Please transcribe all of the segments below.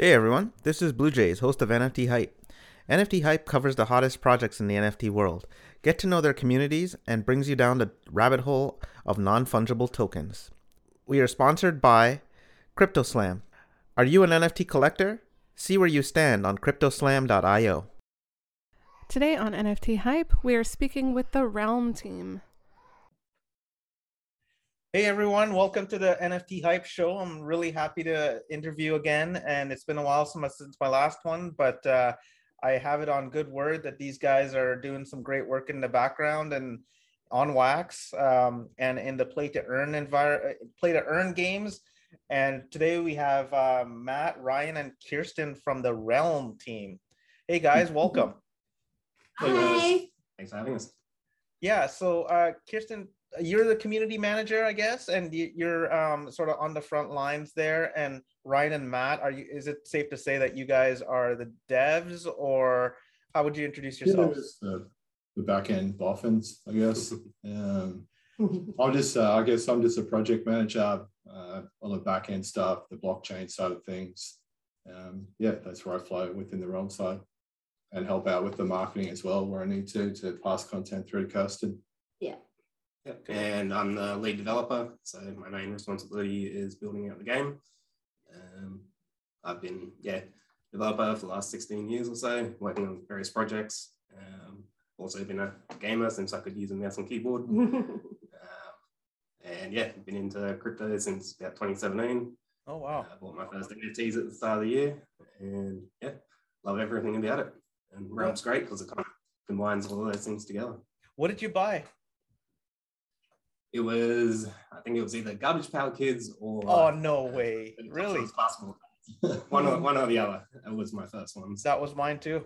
Hey everyone, this is Blue Jays, host of NFT Hype. NFT Hype covers the hottest projects in the NFT world, get to know their communities, and brings you down the rabbit hole of non fungible tokens. We are sponsored by CryptoSlam. Are you an NFT collector? See where you stand on cryptoslam.io. Today on NFT Hype, we are speaking with the Realm team. Hey everyone, welcome to the NFT Hype Show. I'm really happy to interview again, and it's been a while since, since my last one, but uh, I have it on good word that these guys are doing some great work in the background and on Wax um, and in the play to earn environment, play to earn games. And today we have uh, Matt, Ryan, and Kirsten from the Realm team. Hey guys, welcome. Hi. Thanks for having us. Yeah, so uh, Kirsten, you're the community manager, I guess, and you're um, sort of on the front lines there. And Ryan and Matt, are you? Is it safe to say that you guys are the devs, or how would you introduce yourselves? Yeah, the, the back end boffins, I guess. um, I'm just, uh, I guess, I'm just a project manager uh, on the back end stuff, the blockchain side of things. Um, yeah, that's where I flow within the realm side and help out with the marketing as well, where I need to to pass content through to Kirsten. Yeah. Yep. And I'm the lead developer. So my main responsibility is building out the game. Um, I've been, yeah, developer for the last 16 years or so, working on various projects. Um, also been a gamer since I could use a mouse and keyboard. um, and yeah, been into crypto since about 2017. Oh, wow. I bought my first NFTs at the start of the year. And yeah, love everything about it. And Realm's great because it kind of combines all those things together. What did you buy? It was, I think it was either Garbage Pail Kids or. Oh no way! Really? Possible. one or one or the other. That was my first one. That was mine too.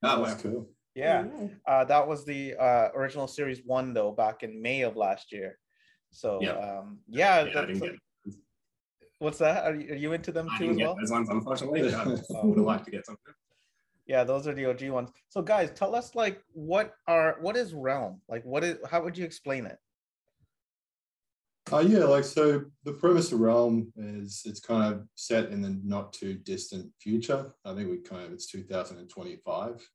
That was cool. Yeah, uh, that was the uh, original series one though, back in May of last year. So yeah, um, yeah. yeah what's that? Are you, are you into them too as well? Those ones, unfortunately. I would have liked to get something. Yeah, those are the OG ones. So guys, tell us like what are what is Realm? Like what is how would you explain it? Uh, yeah, like so the premise of Realm is it's kind of set in the not too distant future. I think we kind of it's 2025.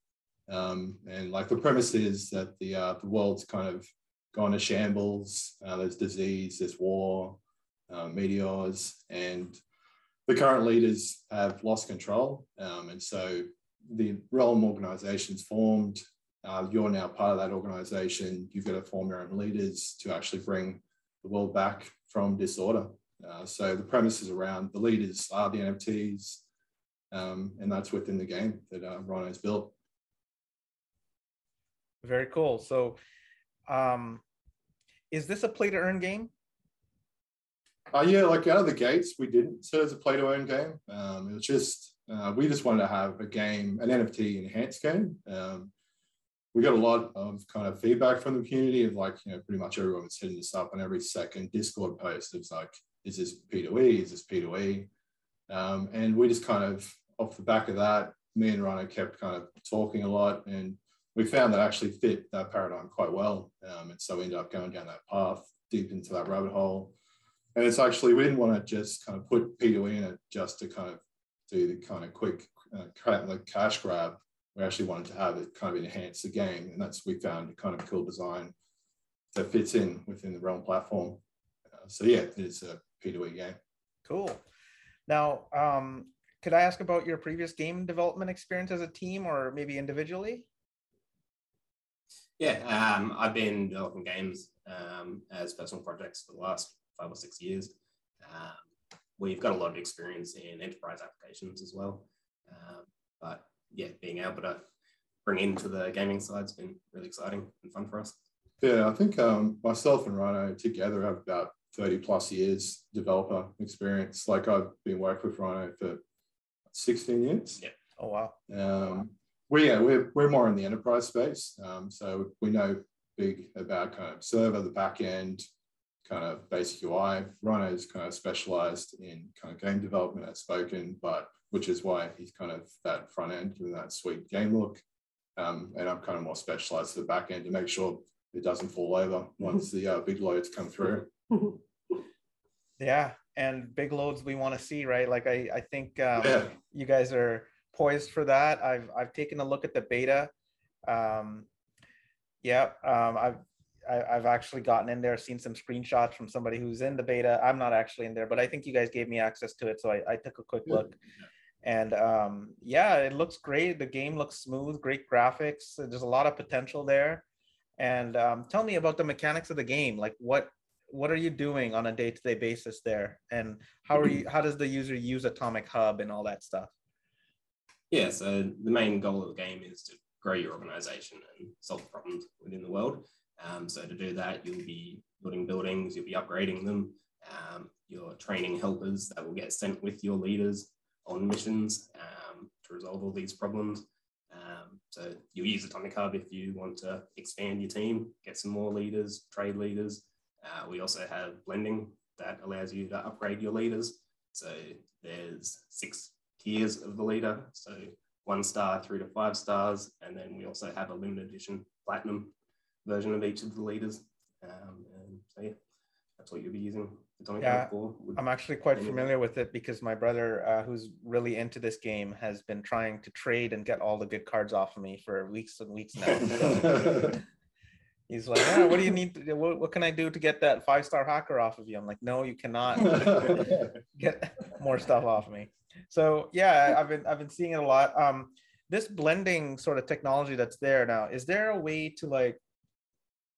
Um, and like the premise is that the uh, the world's kind of gone to shambles. Uh, there's disease, there's war, uh, meteors, and the current leaders have lost control. Um, and so the Realm organization's formed. Uh, you're now part of that organization. You've got to form your own leaders to actually bring the world back from disorder. Uh, so the premise is around the leaders are the NFTs, um, and that's within the game that uh, Rhino's built. Very cool. So, um, is this a play to earn game? Uh, yeah, like out of the gates, we didn't set as a play to earn game. Um, it was just uh, we just wanted to have a game, an NFT enhanced game. Um, we got a lot of kind of feedback from the community of like, you know, pretty much everyone was hitting this up on every second Discord post. was like, is this P2E? Is this P2E? Um, and we just kind of, off the back of that, me and Rhino kept kind of talking a lot and we found that actually fit that paradigm quite well. Um, and so we ended up going down that path deep into that rabbit hole. And it's actually, we didn't want to just kind of put P2E in it just to kind of do the kind of quick uh, like cash grab. We actually wanted to have it kind of enhance the game, and that's we found a kind of cool design that fits in within the Realm platform. Uh, so yeah, it's a P2E game. Cool. Now, um, could I ask about your previous game development experience as a team or maybe individually? Yeah, um, I've been developing games um, as personal projects for the last five or six years. Um, we've got a lot of experience in enterprise applications as well. Um, but yeah, being able to bring into the gaming side's been really exciting and fun for us. Yeah, I think um, myself and Rhino together have about 30 plus years developer experience. Like I've been working with Rhino for 16 years. Yeah. Oh, wow. Um, we, yeah, we're, we're more in the enterprise space. Um, so we know big about kind of server, the back end, kind of basic UI. Rhino is kind of specialized in kind of game development as spoken, but which is why he's kind of that front end and that sweet game look. Um, and I'm kind of more specialized to the back end to make sure it doesn't fall over once the uh, big loads come through. Yeah. and big loads we want to see, right? Like I, I think um, Yeah. you guys are poised for that. I've I've taken a look at the beta. Um, yeah, um, I've I, I've actually gotten in there, seen some screenshots from somebody who's in the beta. I'm not actually in there, but I think you guys gave me access to it, so I, I took a quick look. And um, yeah, it looks great. The game looks smooth, great graphics. There's a lot of potential there. And um, tell me about the mechanics of the game. Like what what are you doing on a day-to-day basis there? And how are you how does the user use Atomic Hub and all that stuff? Yeah, so the main goal of the game is to grow your organization and solve problems within the world. Um, so to do that, you'll be building buildings, you'll be upgrading them, um, you're training helpers that will get sent with your leaders on missions um, to resolve all these problems. Um, so you'll use Atomic Hub if you want to expand your team, get some more leaders, trade leaders. Uh, we also have blending that allows you to upgrade your leaders. So there's six tiers of the leader. So one star through to five stars. And then we also have a limited edition platinum version of each of the leaders. Um, and so yeah, that's what you'll be using Atomic Yeah, for. I'm actually quite familiar with it because my brother, uh, who's really into this game, has been trying to trade and get all the good cards off of me for weeks and weeks now. So he's like, "Yeah, "What do you need? To? What, what can I do to get that five star hacker off of you?" I'm like, "No, you cannot get more stuff off of me." So yeah, I've been I've been seeing it a lot. Um, this blending sort of technology that's there now, is there a way to like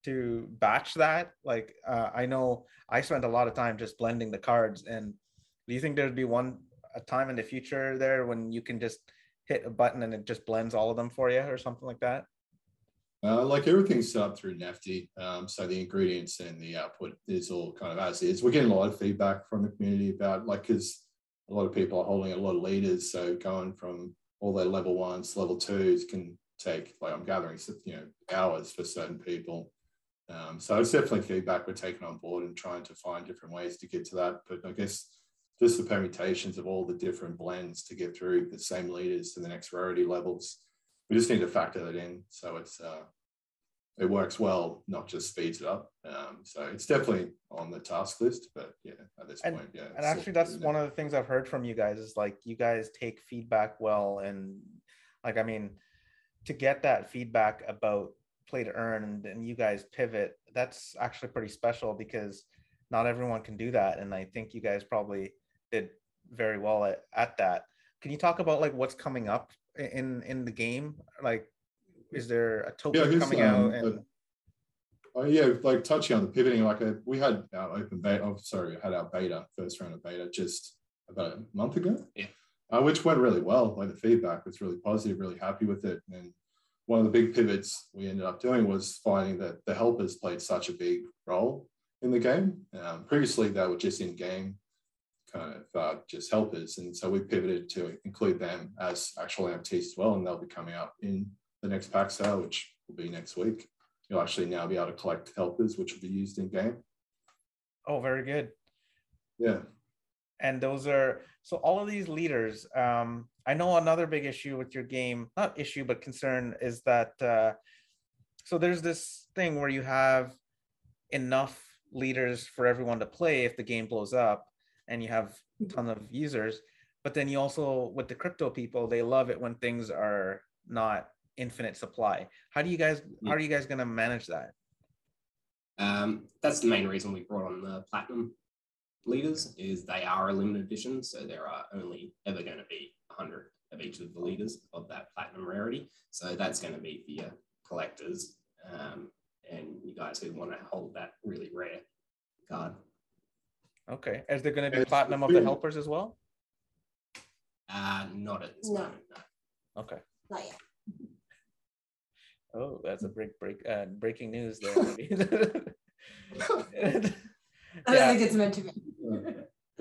to batch that? Like, uh, I know I spent a lot of time just blending the cards, and do you think there'd be one a time in the future there when you can just hit a button and it just blends all of them for you or something like that? Uh, like everything's set up through Nefty, um, so the ingredients and the output is all kind of as is. We're getting a lot of feedback from the community about like because a lot of people are holding a lot of leaders, so going from all their level ones, level twos can take like I'm gathering you know hours for certain people. Um, so it's definitely feedback we're taking on board and trying to find different ways to get to that. But I guess just the permutations of all the different blends to get through the same leaders to the next rarity levels we just need to factor that in so it's uh, it works well, not just speeds it up. Um, so it's definitely on the task list, but yeah, at this And- point, yeah. And actually, that's one of the things I've heard from you guys is like you guys take feedback well, and like I mean, to get that feedback about play to earn and, and you guys pivot, that's actually pretty special because not everyone can do that, and I think you guys probably did very well at, at that. Can you talk about like what's coming up in in the game? Like, is there a token here's, coming um, out? a- And Oh yeah, like touching on the pivoting, like uh we had our open beta. Oh, sorry, we had our beta first round of beta just about a month ago. Yeah. uh, which went really well. Like the feedback was really positive, really happy with it. And one of the big pivots we ended up doing was finding that the helpers played such a big role in the game. Um, previously, they were just in game kind of uh, just helpers, and so we pivoted to include them as actual NFTs as well, and they'll be coming up in the next pack sale, which will be next week. You'll actually now be able to collect helpers, which will be used in game. oh, very good. Yeah. And those are so all of these leaders um i know another big issue with your game not issue but concern is that uh so there's this thing where you have enough leaders for everyone to play if the game blows up and you have a ton of users. But then you also with the crypto people they love it when things are not infinite supply. How do you guys how are you guys going to manage that? Um, that's the main reason we brought on the platinum leaders is they are a limited edition, so there are only ever going to be 100 of each of the leaders of that platinum rarity. So that's going to be for your collectors um, and you guys who want to hold that really rare card. okay is there going to be It's- platinum of the helpers as well Uh, not at this No. moment. No. okay Not yet. Oh, that's a break break uh, breaking news there. I don't yeah, think it's meant to be.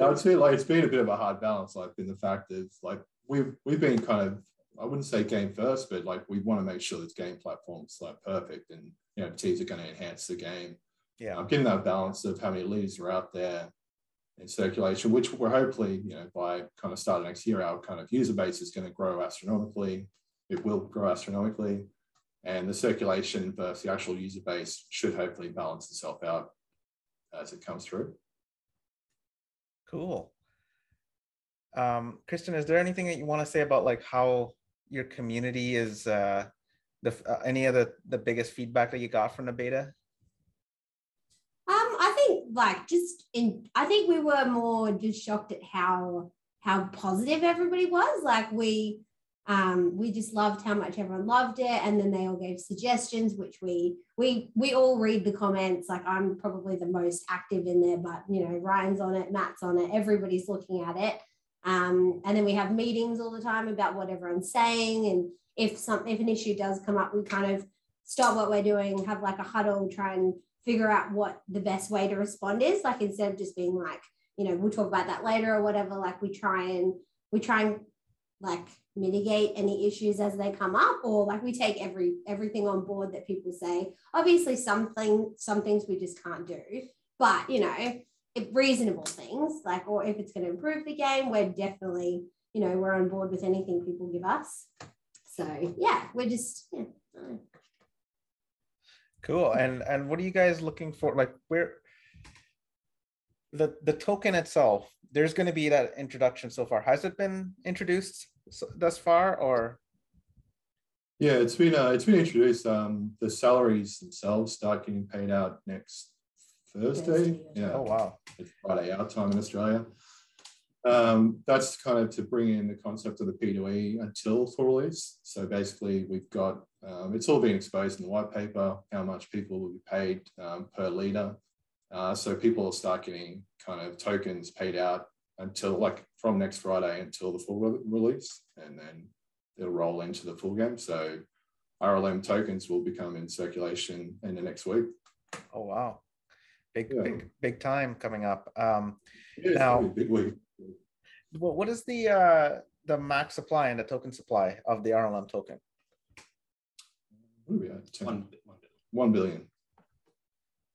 I would say like it's been a bit of a hard balance, like in the fact of like we've we've been kind of I wouldn't say game first, but like we want to make sure this game platform's like perfect and you know teams are going to enhance the game. yeah, I'm getting that balance of how many leads are out there in circulation, which we're hopefully, you know, by kind of start of next year, our kind of user base is going to grow astronomically. It will grow astronomically. And the circulation versus the actual user base should hopefully balance itself out as it comes through. Cool. Um, Kristen, is there anything that you want to say about like how your community is uh, the uh, any of the the biggest feedback that you got from the beta? Um, I think like just in I think we were more just shocked at how how positive everybody was. Like we um, we just loved how much everyone loved it, and then they all gave suggestions, which we we we all read the comments. Like I'm probably the most active in there, but you know Ryan's on it, Matt's on it, everybody's looking at it. Um, and then we have meetings all the time about what everyone's saying, and if some if an issue does come up, we kind of stop what we're doing, have like a huddle, try and figure out what the best way to respond is. Like instead of just being like, you know, we'll talk about that later or whatever. Like we try and we try and like mitigate any issues as they come up or like we take every everything on board that people say. Obviously something some things we just can't do but you know if reasonable things like or if it's going to improve the game we're definitely you know we're on board with anything people give us. So yeah we're just yeah cool. And and what are you guys looking for? Like where the the token itself there's going to be that introduction so far has it been introduced thus far, or? Yeah, it's been uh, it's been introduced. Um, the salaries themselves start getting paid out next Thursday. Yeah. Oh wow. It's Friday our time in Australia. Um, that's kind of to bring in the concept of the P2E until full release. So basically, we've got um, it's all been exposed in the white paper how much people will be paid um, per leader. Uh, so people will start getting kind of tokens paid out until like from next Friday until the full re- release, and then it'll roll into the full game. So RLM tokens will become in circulation in the next week. Oh wow, big yeah. big big time coming up. Um, yeah, now, big week. Well, what is the uh, the max supply and the token supply of the RLM token? What are we at? One, one billion.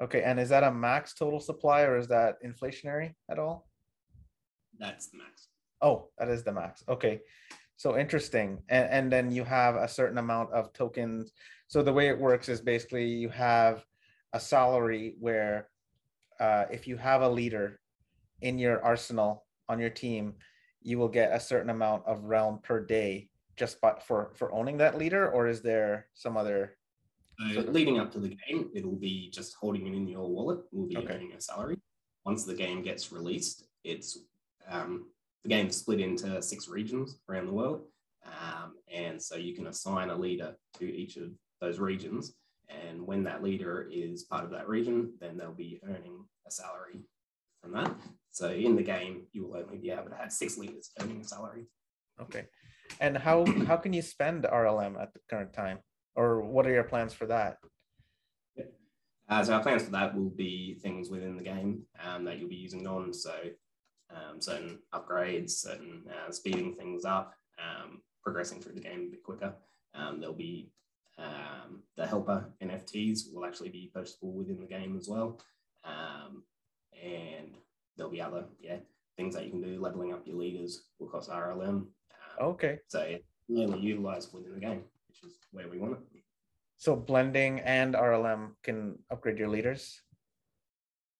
Okay, and is that a max total supply or is that inflationary at all? That's the max. Oh, that is the max. Okay. So interesting. And, and then you have a certain amount of tokens. So the way it works is basically you have a salary where uh, if you have a leader in your arsenal on your team, you will get a certain amount of realm per day just but for for owning that leader or is there some other so leading up to the game it'll be just holding it in your wallet We'll be okay. earning a salary once the game gets released it's um, the game's split into six regions around the world. Um, and so you can assign a leader to each of those regions. And when that leader is part of that region, then they'll be earning a salary from that. So in the game, you will only be able to have six leaders earning a salary. Okay. And how how can you spend RLM at the current time? Or what are your plans for that? Yeah. Uh, so our plans for that will be things within the game um, that you'll be using on. So um, certain upgrades, certain uh, speeding things up, um, progressing through the game a bit quicker. Um, there'll be um, the helper NFTs will actually be purchasable within the game as well. Um, and there'll be other, yeah, things that you can do, leveling up your leaders will cost RLM. Um, okay. So it's mainly utilized within the game, which is where we want it. So blending and RLM can upgrade your leaders?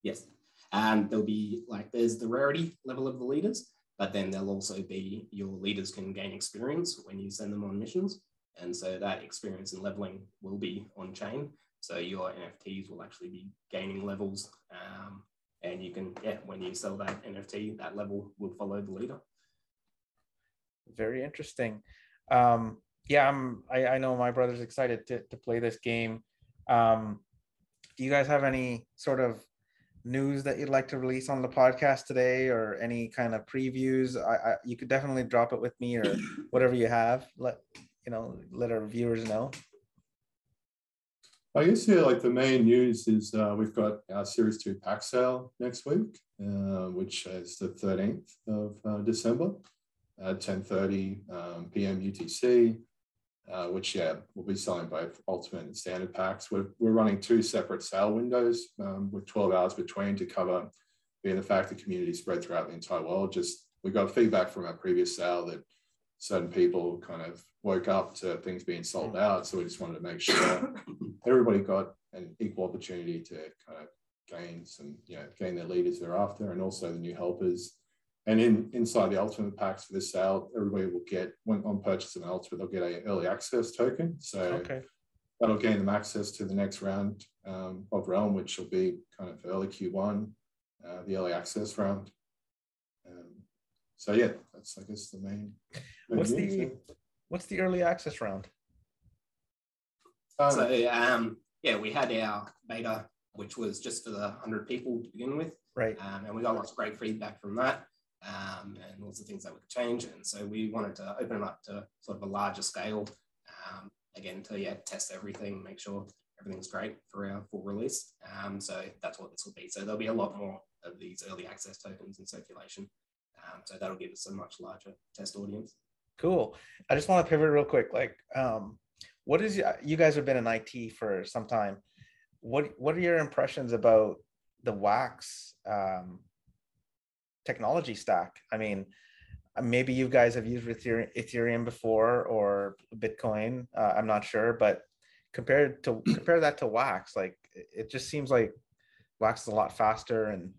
Yes. And there'll be like, there's the rarity level of the leaders, but then there'll also be your leaders can gain experience when you send them on missions. And so that experience and leveling will be on chain. So your NFTs will actually be gaining levels. Um, and you can, yeah, when you sell that NFT, that level will follow the leader. Very interesting. Um, yeah, I'm, I, I know my brother's excited to, to play this game. Um, do you guys have any sort of news that you'd like to release on the podcast today or any kind of previews? I, I, you could definitely drop it with me or whatever you have. Let you know let our viewers know. I guess yeah like the main news is uh, we've got our series 2 pack sale next week uh, which is the 13th of uh, december at 10.30 um, p.m utc uh, which yeah, we'll be selling both ultimate and standard packs. We're, we're running two separate sale windows um, with 12 hours between to cover being the fact the community spread throughout the entire world. Just we got feedback from our previous sale that certain people kind of woke up to things being sold out. So we just wanted to make sure everybody got an equal opportunity to kind of gain some, you know, gain their leaders thereafter, and also the new helpers and in inside the ultimate packs for this sale, everybody will get when on purchase of an ultimate, they'll get a early access token. So Okay. that'll gain them access to the next round um, of Realm, which will be kind of early Q1, uh, the early access round. Um, so yeah, that's I guess the main. main What's news, the yeah. what's the early access round? Um, So um, yeah, we had our beta, which was just for the 100 people to begin with. Right. Um, and we got lots of great feedback from that um, and lots of things that we could change. And so we wanted to open it up to sort of a larger scale, um, again, to yeah, test everything, make sure everything's great for our full release. Um, so that's what this will be. So there'll be a lot more of these early access tokens in circulation. Um, so that'll give us a much larger test audience. Cool. I just want to pivot real quick. Like, um, what is you guys have been in IT for some time? What what are your impressions about the Wax um, technology stack? I mean, maybe you guys have used Ethereum, Ethereum before or Bitcoin. Uh, I'm not sure, but compared to compare that to Wax, like it it just seems like Wax is a lot faster and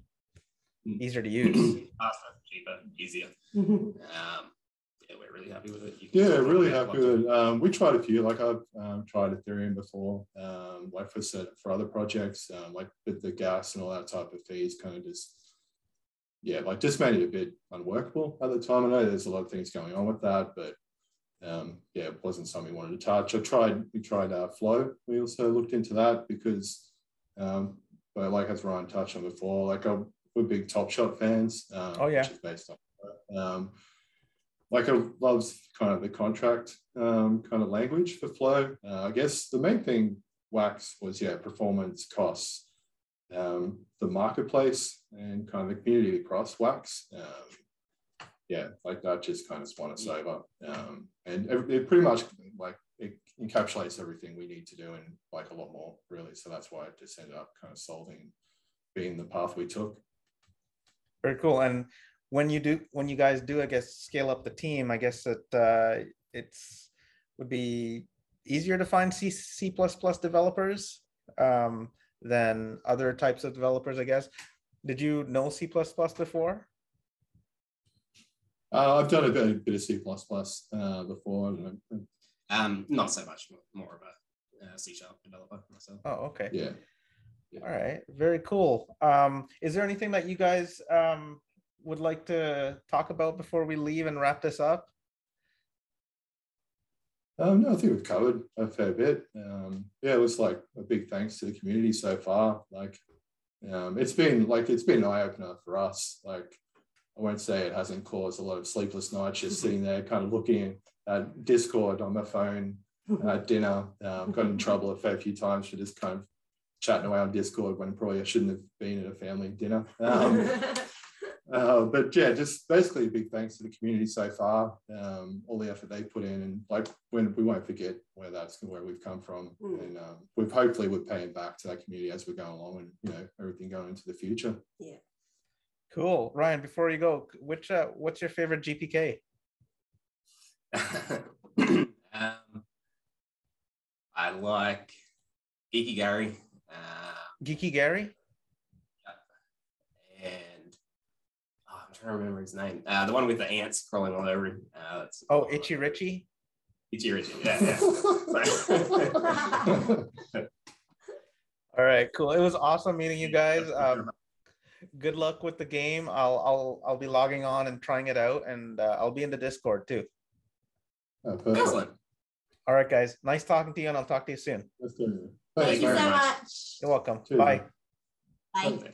easier to use. Faster, cheaper, easier. Um, yeah, we're really happy with it. Yeah, really happy with it. Um, we tried a few, like I've um, tried Ethereum before, um, like for for other projects, um, like with the gas and all that type of fees, kind of just, yeah, like just made it a bit unworkable at the time. I know there's a lot of things going on with that, but um, yeah, it wasn't something we wanted to touch. I tried, we tried uh, Flow. We also looked into that because, um, but like as Ryan touched on before, like uh, we're big Top Shot fans. Um, Oh, yeah. Which is based on. Um, like I loves kind of the contract um, kind of language for Flow. Uh, I guess the main thing Wax was yeah performance costs, um, the marketplace and kind of the community across Wax. Um, yeah, like that just kind of spun us over, um, and it, it pretty much like it encapsulates everything we need to do and like a lot more really. So that's why it just ended up kind of solving, being the path we took. Very cool. And when you do, when you guys do, I guess, scale up the team, I guess that uh, it's would be easier to find C C plus plus developers um, than other types of developers, I guess. Did you know C plus plus before? Uh, I've done a bit, a bit of C uh, before. Um, not so much, more, more of a uh, C sharp developer myself. Oh, okay. Yeah. All right. Very cool. Um, is there anything that you guys um, would like to talk about before we leave and wrap this up? Um, no, I think we've covered a fair bit. Um, yeah, it was like a big thanks to the community so far. Like, um, it's been like it's been an eye opener for us. Like, I won't say it hasn't caused a lot of sleepless nights just sitting there, kind of looking at Discord on my phone at dinner. Um, got in trouble a fair few times for just kind of chatting away on Discord when probably I shouldn't have been at a family dinner. Um, uh, but yeah, just basically a big thanks to the community so far, um, all the effort they put in, and like when we won't forget where that's where we've come from, Mm. and um, we've hopefully we're paying back to that community as we go along, and you know everything going into the future. Yeah, cool. Ryan, before you go, which uh, what's your favorite GPK? um, I like Geeky Gary uh, Geeky Gary? I'm trying to remember his name. Uh, the one with the ants crawling all over him. Uh, Oh, Itchy Richie? Itchy Richie. Yeah, yeah. All right, cool. It was awesome meeting you guys. Um, good luck with the game. I'll I'll I'll be logging on and trying it out, and uh, I'll be in the Discord too. Oh. Excellent. All right, guys. Nice talking to you, and I'll talk to you soon. Let's do it. Thank Thanks you very so much. much. You're welcome. Cheers. Bye. Bye. Okay.